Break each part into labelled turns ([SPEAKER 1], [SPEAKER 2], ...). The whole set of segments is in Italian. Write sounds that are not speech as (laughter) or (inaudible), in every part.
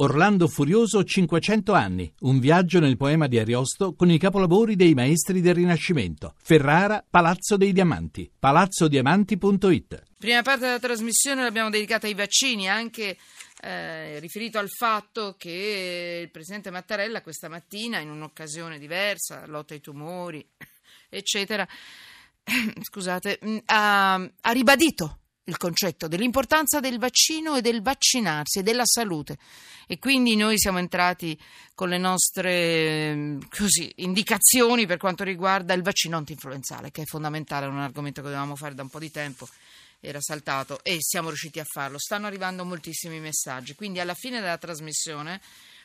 [SPEAKER 1] Orlando Furioso 500 anni, un viaggio nel poema di Ariosto con i capolavori dei maestri del Rinascimento. Ferrara, Palazzo dei Diamanti, palazzodiamanti.it.
[SPEAKER 2] Prima parte della trasmissione l'abbiamo dedicata ai vaccini, anche eh, riferito al fatto che il presidente Mattarella questa mattina, in un'occasione diversa, lotta ai tumori, eccetera, (coughs) scusate, ha, ha ribadito il concetto dell'importanza del vaccino e del vaccinarsi e della salute. E quindi noi siamo entrati con le nostre così, indicazioni per quanto riguarda il vaccino antinfluenzale, che è fondamentale, è un argomento che dovevamo fare da un po' di tempo era saltato e siamo riusciti a farlo. Stanno arrivando moltissimi messaggi, quindi alla fine della trasmissione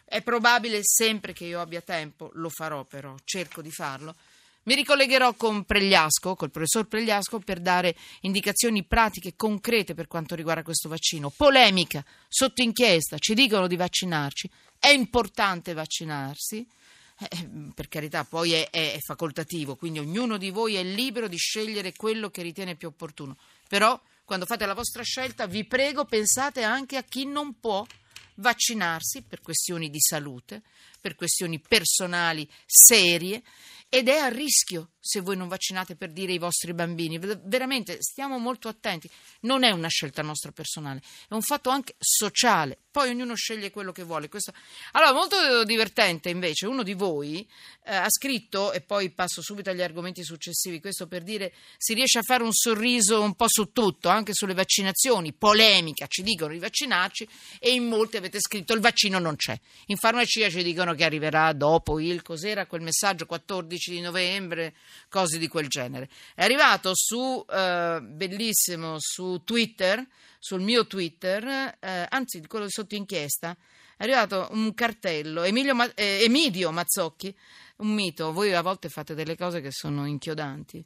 [SPEAKER 2] è probabile sempre che io abbia tempo, lo farò però, cerco di farlo mi ricollegherò con Pregliasco, col professor Pregliasco, per dare indicazioni pratiche concrete per quanto riguarda questo vaccino. Polemica, sotto inchiesta, ci dicono di vaccinarci. È importante vaccinarsi. Eh, per carità, poi è, è, è facoltativo, quindi ognuno di voi è libero di scegliere quello che ritiene più opportuno. Però, quando fate la vostra scelta, vi prego, pensate anche a chi non può vaccinarsi per questioni di salute, per questioni personali serie ed è a rischio se voi non vaccinate per dire ai vostri bambini. Veramente stiamo molto attenti. Non è una scelta nostra personale, è un fatto anche sociale. Poi ognuno sceglie quello che vuole. Questo... Allora, molto divertente invece, uno di voi eh, ha scritto, e poi passo subito agli argomenti successivi, questo per dire si riesce a fare un sorriso un po' su tutto, anche sulle vaccinazioni, polemica, ci dicono di vaccinarci e in molti avete scritto il vaccino non c'è. In farmacia ci dicono che arriverà dopo il, cos'era quel messaggio, 14 di novembre cose di quel genere. È arrivato su, eh, bellissimo, su Twitter, sul mio Twitter, eh, anzi quello sotto inchiesta, è arrivato un cartello, Emilio, eh, Emidio Mazzocchi, un mito, voi a volte fate delle cose che sono inchiodanti,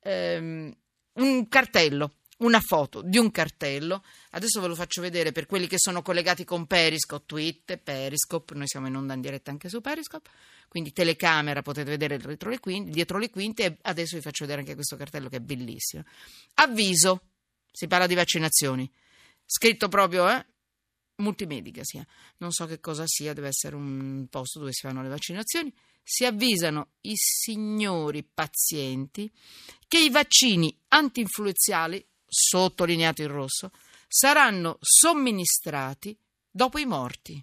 [SPEAKER 2] ehm, un cartello una foto di un cartello. Adesso ve lo faccio vedere per quelli che sono collegati con Periscope, Twitter, Periscope. Noi siamo in onda in diretta anche su Periscope. Quindi telecamera, potete vedere dietro le, quinte, dietro le quinte. E adesso vi faccio vedere anche questo cartello che è bellissimo. Avviso: si parla di vaccinazioni. Scritto proprio, eh? Multimedica sia. Non so che cosa sia, deve essere un posto dove si fanno le vaccinazioni. Si avvisano i signori pazienti che i vaccini antinfluenzali sottolineato in rosso, saranno somministrati dopo i morti.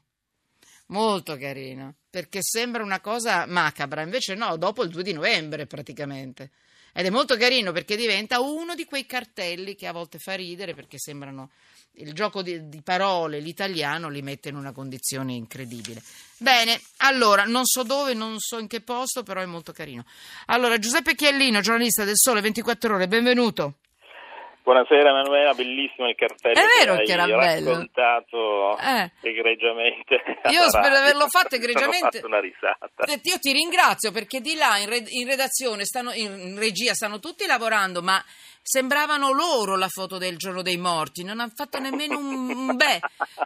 [SPEAKER 2] Molto carino, perché sembra una cosa macabra, invece no, dopo il 2 di novembre praticamente. Ed è molto carino perché diventa uno di quei cartelli che a volte fa ridere perché sembrano il gioco di, di, parole, l'italiano li mette in una condizione incredibile. Bene, allora, non so dove, non so in che posto, però è molto carino. Allora, Giuseppe Chiellino, giornalista del Sole 24 Ore, benvenuto.
[SPEAKER 3] Buonasera Emanuela, bellissimo il cartello.
[SPEAKER 2] È vero che,
[SPEAKER 3] che
[SPEAKER 2] era bello.
[SPEAKER 3] raccontato eh. egregiamente.
[SPEAKER 2] Io spero di averlo (laughs) fatto egregiamente.
[SPEAKER 3] Ho fatto una risata.
[SPEAKER 2] Io ti ringrazio perché di là in redazione, stanno, in regia stanno tutti lavorando, ma sembravano loro la foto del giorno dei morti, non hanno fatto nemmeno un beh,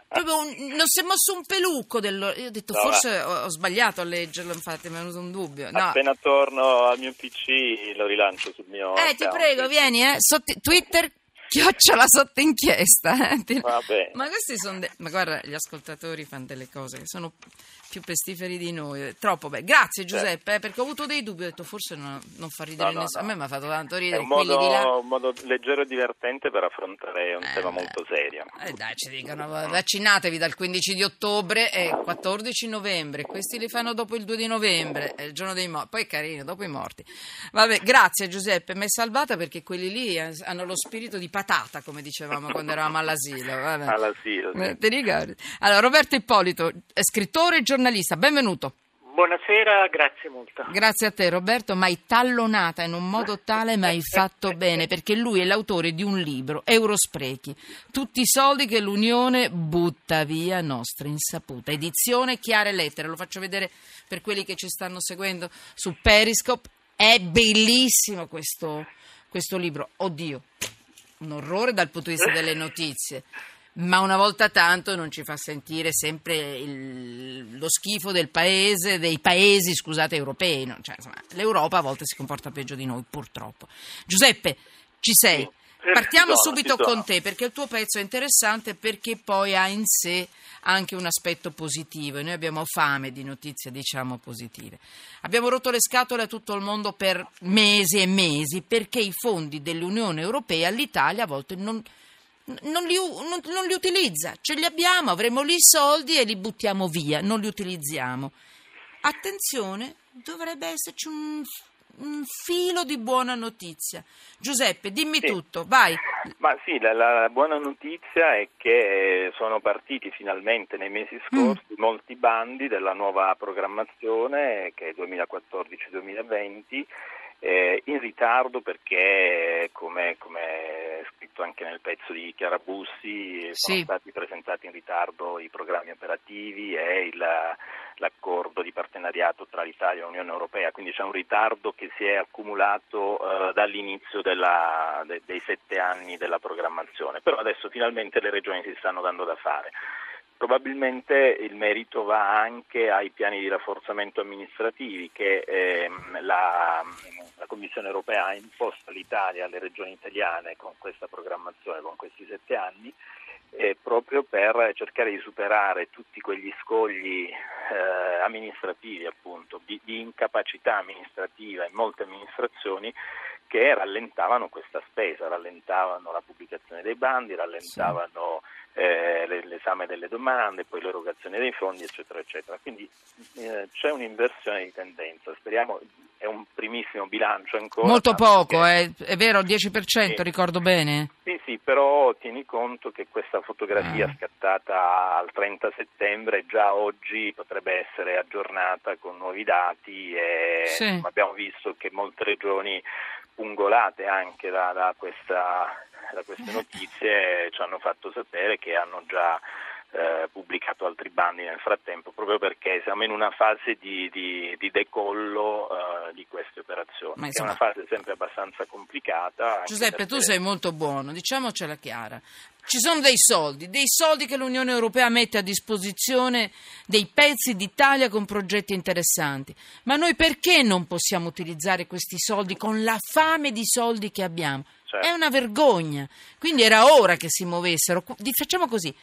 [SPEAKER 2] proprio un, non si è mosso un pelucco dello, io ho detto no, forse ho, ho, sbagliato a leggerlo, infatti mi è venuto un dubbio. No.
[SPEAKER 3] Appena torno al mio PC lo rilancio sul mio
[SPEAKER 2] Eh, account. ti prego, vieni, eh, Sotto, Twitter chiocciola sotto inchiesta. Eh. Ma questi sono. De- ma guarda, gli ascoltatori fanno delle cose che sono più pestiferi di noi. Troppo beh. Grazie Giuseppe, eh, perché ho avuto dei dubbi. Ho detto forse non, non fa ridere no, no, nessuno. No. A me mi ha fatto tanto ridere.
[SPEAKER 3] È un modo, un modo, leggero e divertente per affrontare un eh, tema beh. molto serio.
[SPEAKER 2] Eh dai, ci dicono vaccinatevi dal 15 di ottobre e 14 novembre. Questi li fanno dopo il 2 di novembre, il giorno dei morti. Poi è carino, dopo i morti. Vabbè, grazie Giuseppe, mi hai salvata perché quelli lì hanno lo spirito di patata, come dicevamo quando eravamo all'asilo. Vabbè.
[SPEAKER 3] All'asilo, sì.
[SPEAKER 2] Ricordi? Allora, Roberto Ippolito, scrittore e giornalista, benvenuto.
[SPEAKER 4] Buonasera, grazie molto.
[SPEAKER 2] Grazie a te Roberto, ma hai tallonata in un modo tale ma hai fatto bene perché lui è l'autore di un libro, Eurosprechi, tutti i soldi che l'Unione butta via nostra insaputa, edizione chiare lettere, lo faccio vedere per quelli che ci stanno seguendo su Periscope, è bellissimo questo, questo libro, oddio, un orrore dal punto di vista delle notizie ma una volta tanto non ci fa sentire sempre il, lo schifo del paese, dei paesi, scusate, europei. No? Cioè, insomma, L'Europa a volte si comporta peggio di noi, purtroppo. Giuseppe, ci sei?
[SPEAKER 4] Sì,
[SPEAKER 2] Partiamo
[SPEAKER 3] sono,
[SPEAKER 2] subito con te perché il tuo pezzo è interessante perché poi ha in sé anche un aspetto positivo e noi abbiamo fame di notizie diciamo positive. Abbiamo rotto le scatole a tutto il mondo per mesi e mesi perché i fondi dell'Unione Europea l'Italia a volte non, non li, non- non li utilizza, ce li abbiamo, avremo lì i soldi e li buttiamo via, non li utilizziamo. Attenzione, dovrebbe esserci un, un filo di buona notizia. Giuseppe, dimmi
[SPEAKER 3] Sì.
[SPEAKER 2] tutto, vai.
[SPEAKER 3] Ma sì, la, la buona notizia è che sono partiti finalmente nei mesi scorsi molti bandi della nuova programmazione che è 2014-2020 eh, in ritardo perché come, come è scritto anche nel pezzo di Chiara Bussi sono
[SPEAKER 2] Sì.
[SPEAKER 3] stati presentati in ritardo i programmi operativi e il, l'accordo di partenariato tra l'Italia e l'Unione Europea, quindi c'è un ritardo che si è accumulato eh, dall'inizio della- de- dei sette anni della programmazione, però adesso finalmente le regioni si stanno dando da fare. Probabilmente il merito va anche ai piani di rafforzamento amministrativi che ehm, la, la Commissione europea ha imposto all'Italia, alle regioni italiane con questa programmazione, con questi sette anni, eh, proprio per cercare di superare tutti quegli scogli eh, amministrativi, appunto, di, di incapacità amministrativa in molte amministrazioni che rallentavano questa spesa, rallentavano la pubblicazione dei bandi, rallentavano eh, le- l'esame delle domande, poi l'erogazione dei fondi, eccetera, eccetera. Quindi eh, c'è un'inversione di tendenza. Speriamo, è un primissimo bilancio ancora.
[SPEAKER 2] Molto poco,
[SPEAKER 3] perché-
[SPEAKER 2] eh, è vero, il 10%,
[SPEAKER 3] Sì.
[SPEAKER 2] ricordo bene.
[SPEAKER 3] Sì, sì, però tieni conto che questa fotografia
[SPEAKER 2] Ah.
[SPEAKER 3] scattata al 30 settembre già oggi potrebbe essere aggiornata con nuovi dati e
[SPEAKER 2] Sì.
[SPEAKER 3] abbiamo visto che molte regioni pungolate anche da, da questa- da queste (laughs) notizie ci hanno fatto sapere che hanno già eh, pubblicato altri bandi nel frattempo proprio perché siamo in una fase di, di- di decollo eh, di queste operazioni,
[SPEAKER 2] Ma
[SPEAKER 3] che è
[SPEAKER 2] insomma-
[SPEAKER 3] una fase sempre abbastanza complicata.
[SPEAKER 2] Giuseppe, tu sei molto buono, diciamocela chiara. Ci sono dei soldi, dei soldi che l'Unione Europea mette a disposizione dei pezzi d'Italia con progetti interessanti. Ma noi perché non possiamo utilizzare questi soldi con la fame di soldi che abbiamo?
[SPEAKER 3] Certo.
[SPEAKER 2] È una vergogna. Quindi era ora che si muovessero. Facciamo così,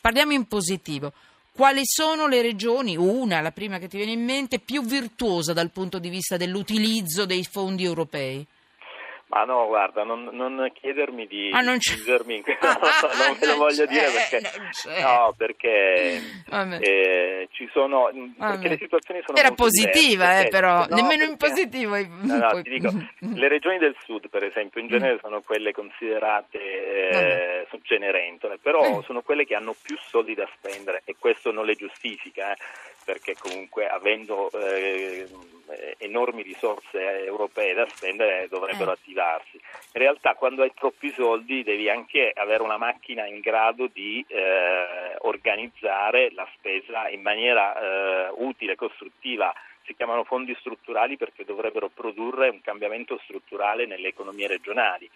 [SPEAKER 2] parliamo in positivo. Quali sono le regioni, una, la prima che ti viene in mente, più virtuosa dal punto di vista dell'utilizzo dei fondi europei?
[SPEAKER 3] Ma no, guarda, non, non chiedermi di
[SPEAKER 2] Ah, non c'è.
[SPEAKER 3] spingermi in (laughs) questo,
[SPEAKER 2] Ah,
[SPEAKER 3] non ve lo voglio dire perché,
[SPEAKER 2] non c'è.
[SPEAKER 3] no, perché eh, ci sono,
[SPEAKER 2] Vabbè.
[SPEAKER 3] perché le situazioni sono
[SPEAKER 2] Era positiva, eh, però,
[SPEAKER 3] no,
[SPEAKER 2] nemmeno in
[SPEAKER 3] perché-
[SPEAKER 2] positivo. hai-
[SPEAKER 3] No, no, dico, (laughs) le regioni del sud, per esempio, in genere sono quelle considerate eh, su Cenerentole, però
[SPEAKER 2] Eh.
[SPEAKER 3] sono quelle che hanno più soldi da spendere e questo non le giustifica, eh, perché comunque avendo eh, enormi risorse europee da spendere dovrebbero
[SPEAKER 2] Eh.
[SPEAKER 3] attivarsi. In realtà quando hai troppi soldi devi anche avere una macchina in grado di eh, organizzare la spesa in maniera eh, utile, costruttiva si chiamano fondi strutturali perché dovrebbero produrre un cambiamento strutturale nelle economie regionali.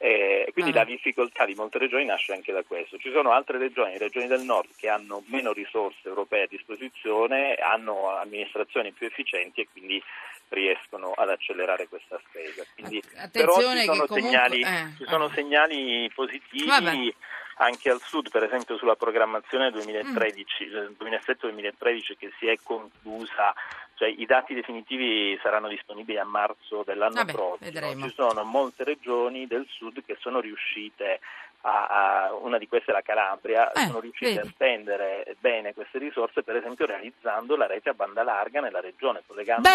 [SPEAKER 3] Eh, quindi
[SPEAKER 2] Ah.
[SPEAKER 3] la difficoltà di molte regioni nasce anche da questo. Ci sono altre regioni, le regioni del nord, che hanno meno risorse europee a disposizione, hanno amministrazioni più efficienti e quindi riescono ad accelerare questa spesa. Quindi, però ci sono,
[SPEAKER 2] che comunque-
[SPEAKER 3] segnali,
[SPEAKER 2] eh,
[SPEAKER 3] ci sono
[SPEAKER 2] eh.
[SPEAKER 3] segnali positivi
[SPEAKER 2] Vabbè.
[SPEAKER 3] anche al sud, per esempio sulla programmazione
[SPEAKER 2] Mm.
[SPEAKER 3] 2013, eh, 2007-2013 che si è conclusa, cioè i dati definitivi saranno disponibili a marzo dell'anno
[SPEAKER 2] Vabbè,
[SPEAKER 3] prossimo.
[SPEAKER 2] vedremo.
[SPEAKER 3] Ci sono molte regioni del sud che sono riuscite a, a- una di queste è la Calabria,
[SPEAKER 2] Eh,
[SPEAKER 3] sono riuscite
[SPEAKER 2] vedi.
[SPEAKER 3] a spendere bene queste risorse, per esempio realizzando la rete a banda larga nella regione, collegando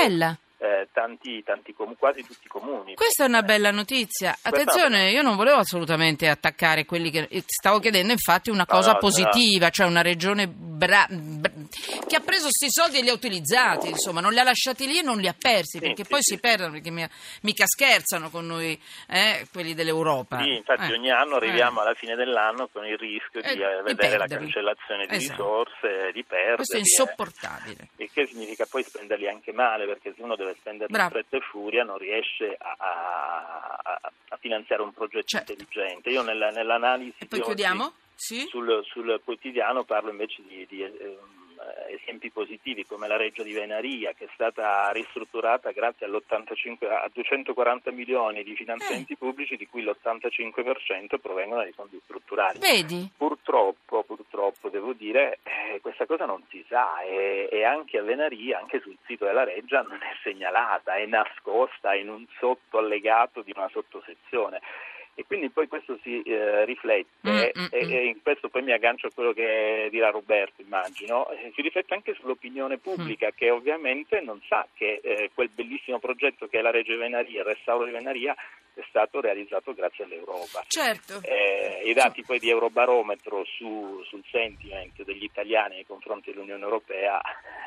[SPEAKER 3] eh, tanti, tanti com- quasi tutti i comuni.
[SPEAKER 2] questa è una bella notizia. Attenzione, io non volevo assolutamente attaccare quelli che stavo chiedendo, infatti, una
[SPEAKER 3] No,
[SPEAKER 2] cosa
[SPEAKER 3] no,
[SPEAKER 2] positiva, cioè una regione bra- br- che ha preso questi soldi e li ha utilizzati, insomma, non li ha lasciati lì e non li ha persi,
[SPEAKER 3] Sì,
[SPEAKER 2] perché
[SPEAKER 3] sì,
[SPEAKER 2] poi
[SPEAKER 3] sì,
[SPEAKER 2] si perdono, perché mi- mica scherzano con noi, eh, quelli dell'Europa.
[SPEAKER 3] Sì, infatti
[SPEAKER 2] Eh,
[SPEAKER 3] ogni anno arriviamo
[SPEAKER 2] eh.
[SPEAKER 3] alla fine dell'anno con il rischio
[SPEAKER 2] Eh,
[SPEAKER 3] di eh,
[SPEAKER 2] di
[SPEAKER 3] vedere la
[SPEAKER 2] perderli.
[SPEAKER 3] cancellazione di
[SPEAKER 2] Esatto.
[SPEAKER 3] risorse, di perderli.
[SPEAKER 2] Questo è
[SPEAKER 3] eh.
[SPEAKER 2] insopportabile.
[SPEAKER 3] Il che significa poi spenderli anche male, perché se uno deve spenderli in fretta e furia non riesce a, a- a- finanziare un progetto
[SPEAKER 2] Certo.
[SPEAKER 3] intelligente. Io nella- nell'analisi
[SPEAKER 2] E poi
[SPEAKER 3] di
[SPEAKER 2] chiudiamo? Sì?
[SPEAKER 3] sul, sul quotidiano parlo invece di, di, ehm, esempi esempi positivi come la Reggio di Venaria che è stata ristrutturata grazie a 240 milioni di finanziamenti eh. pubblici di cui l'85% provengono dai fondi strutturali.
[SPEAKER 2] Vedi?
[SPEAKER 3] Purtroppo, purtroppo devo dire, eh, questa cosa non si sa e, e, anche a Venaria, anche sul sito della Reggia non è segnalata, è nascosta in un sottoallegato di una sottosezione e quindi poi questo si eh, riflette mm, mm, e, mm. e, in questo poi mi aggancio a quello che dirà Roberto immagino si riflette anche sull'opinione pubblica mm. che ovviamente non sa che eh, quel bellissimo progetto che è la Reggio Venaria, il restauro di Venaria è stato realizzato grazie all'Europa.
[SPEAKER 2] Certo.
[SPEAKER 3] Eh, I dati poi di Eurobarometro su, sul sentiment degli italiani nei confronti dell'Unione Europea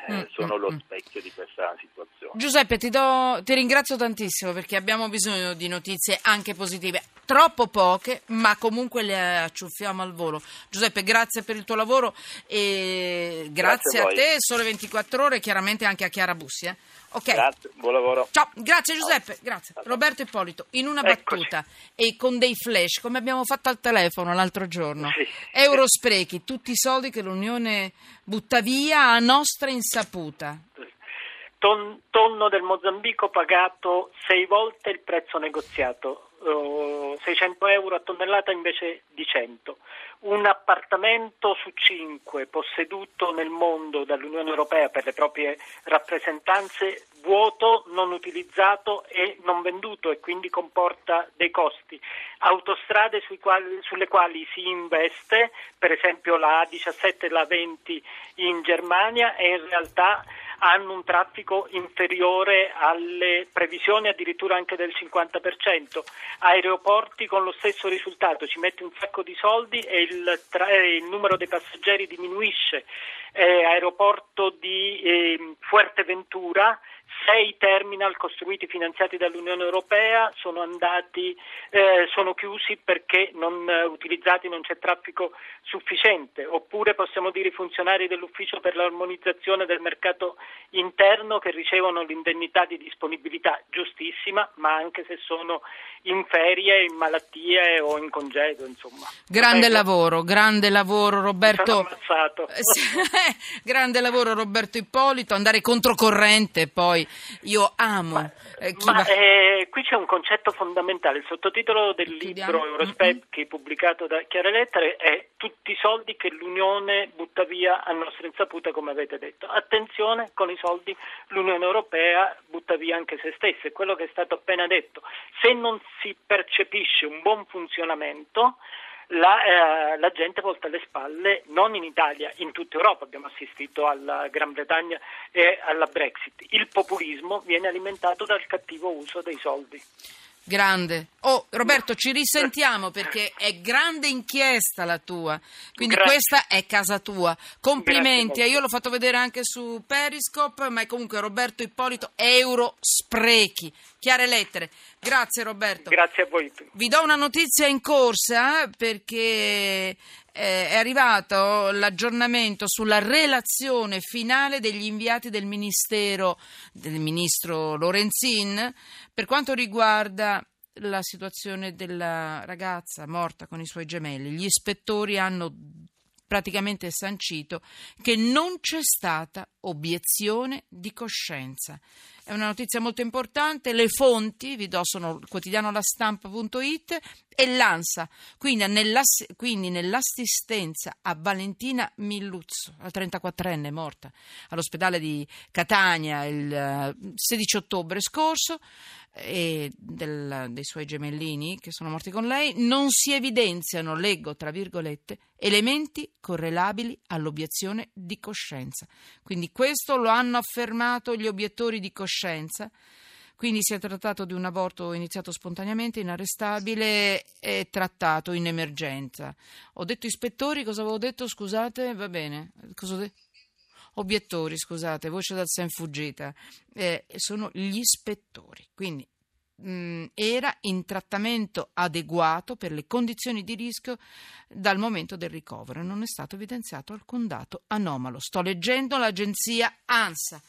[SPEAKER 3] eh, sono lo specchio di questa situazione.
[SPEAKER 2] Giuseppe, ti, do, ti ringrazio tantissimo perché abbiamo bisogno di notizie anche positive troppo poche, ma comunque le acciuffiamo al volo. Giuseppe, grazie per il tuo lavoro e grazie, grazie a, a te, Sole 24 ore, chiaramente anche a Chiara Bussi. Eh.
[SPEAKER 3] Okay. Grazie, buon lavoro.
[SPEAKER 2] Ciao, grazie Giuseppe, grazie. Roberto Ippolito, in una Eccoci. battuta e con dei flash, come abbiamo fatto al telefono l'altro giorno. Sì. Euro sprechi, tutti i soldi che l'Unione butta via a nostra insaputa.
[SPEAKER 4] Ton, tonno del Mozambico pagato sei volte il prezzo negoziato 600 euro a tonnellata invece di 100. Un appartamento su cinque posseduto nel mondo dall'Unione Europea per le proprie rappresentanze vuoto, non utilizzato e non venduto e quindi comporta dei costi. Autostrade quali, sulle quali si investe, per esempio la A17 e la 20 in Germania e in realtà hanno un traffico inferiore alle previsioni addirittura anche del 50%. Aeroporti con lo stesso risultato, ci mette un sacco di soldi e il, tra- il numero dei passeggeri diminuisce. Eh, aeroporto di eh, Fuerteventura sei terminal costruiti finanziati dall'Unione Europea sono, andati, eh, sono chiusi perché non eh, utilizzati non c'è traffico sufficiente, oppure possiamo dire i funzionari dell'ufficio per l'armonizzazione del mercato interno che ricevono l'indennità di disponibilità giustissima, ma anche se sono in ferie, in malattie o in congedo, insomma.
[SPEAKER 2] Grande lavoro, grande lavoro Roberto. (laughs) (laughs) grande lavoro Roberto Ippolito, andare controcorrente poi io amo.
[SPEAKER 4] Ma, eh, ma eh, qui c'è un concetto fondamentale. Il sottotitolo del libro Eurospecchi mm-hmm. pubblicato da Chiare Lettere è Tutti i soldi che l'Unione butta via a nostra insaputa, come avete detto. Attenzione, con i soldi l'Unione Europea butta via anche se stessa. È quello che è stato appena detto. Se non si percepisce un buon funzionamento, la, eh, la, gente volta le spalle non in Italia, in tutta Europa abbiamo assistito alla Gran Bretagna e alla Brexit. Il populismo viene alimentato dal cattivo uso dei soldi.
[SPEAKER 2] Grande. Oh, Roberto, ci risentiamo perché è grande inchiesta la tua. Quindi Grazie. questa è casa tua. Complimenti. Io l'ho fatto vedere anche su Periscope, ma comunque Roberto Ippolito, Euro Sprechi. Chiare lettere. Grazie Roberto.
[SPEAKER 4] Grazie a voi.
[SPEAKER 2] Vi do una notizia in corsa perché eh, è arrivato l'aggiornamento sulla relazione finale degli inviati del Ministero del Ministro Lorenzin per quanto riguarda la situazione della ragazza morta con i suoi gemelli. Gli ispettori hanno praticamente sancito che non c'è stata obiezione di coscienza. È una notizia molto importante, le fonti, vi do, sono il quotidiano lastampa.it e l'ANSA, quindi, quindi, nell'assistenza a Valentina Milluzzo, la 34enne morta all'ospedale di Catania il 16 eh, ottobre scorso, e del, dei suoi gemellini che sono morti con lei, non si evidenziano, leggo tra virgolette, elementi correlabili all'obiezione di coscienza. Quindi questo lo hanno affermato gli obiettori di coscienza. Quindi si è trattato di un aborto iniziato spontaneamente, inarrestabile e trattato in emergenza. Ho detto ispettori, cosa avevo detto? Scusate, va bene. Cosa ho obiettori, scusate, voce dal sen fuggita, eh, sono gli ispettori. Quindi mh, mm, era in trattamento adeguato per le condizioni di rischio dal momento del ricovero. Non è stato evidenziato alcun dato anomalo. Sto leggendo l'agenzia ANSA.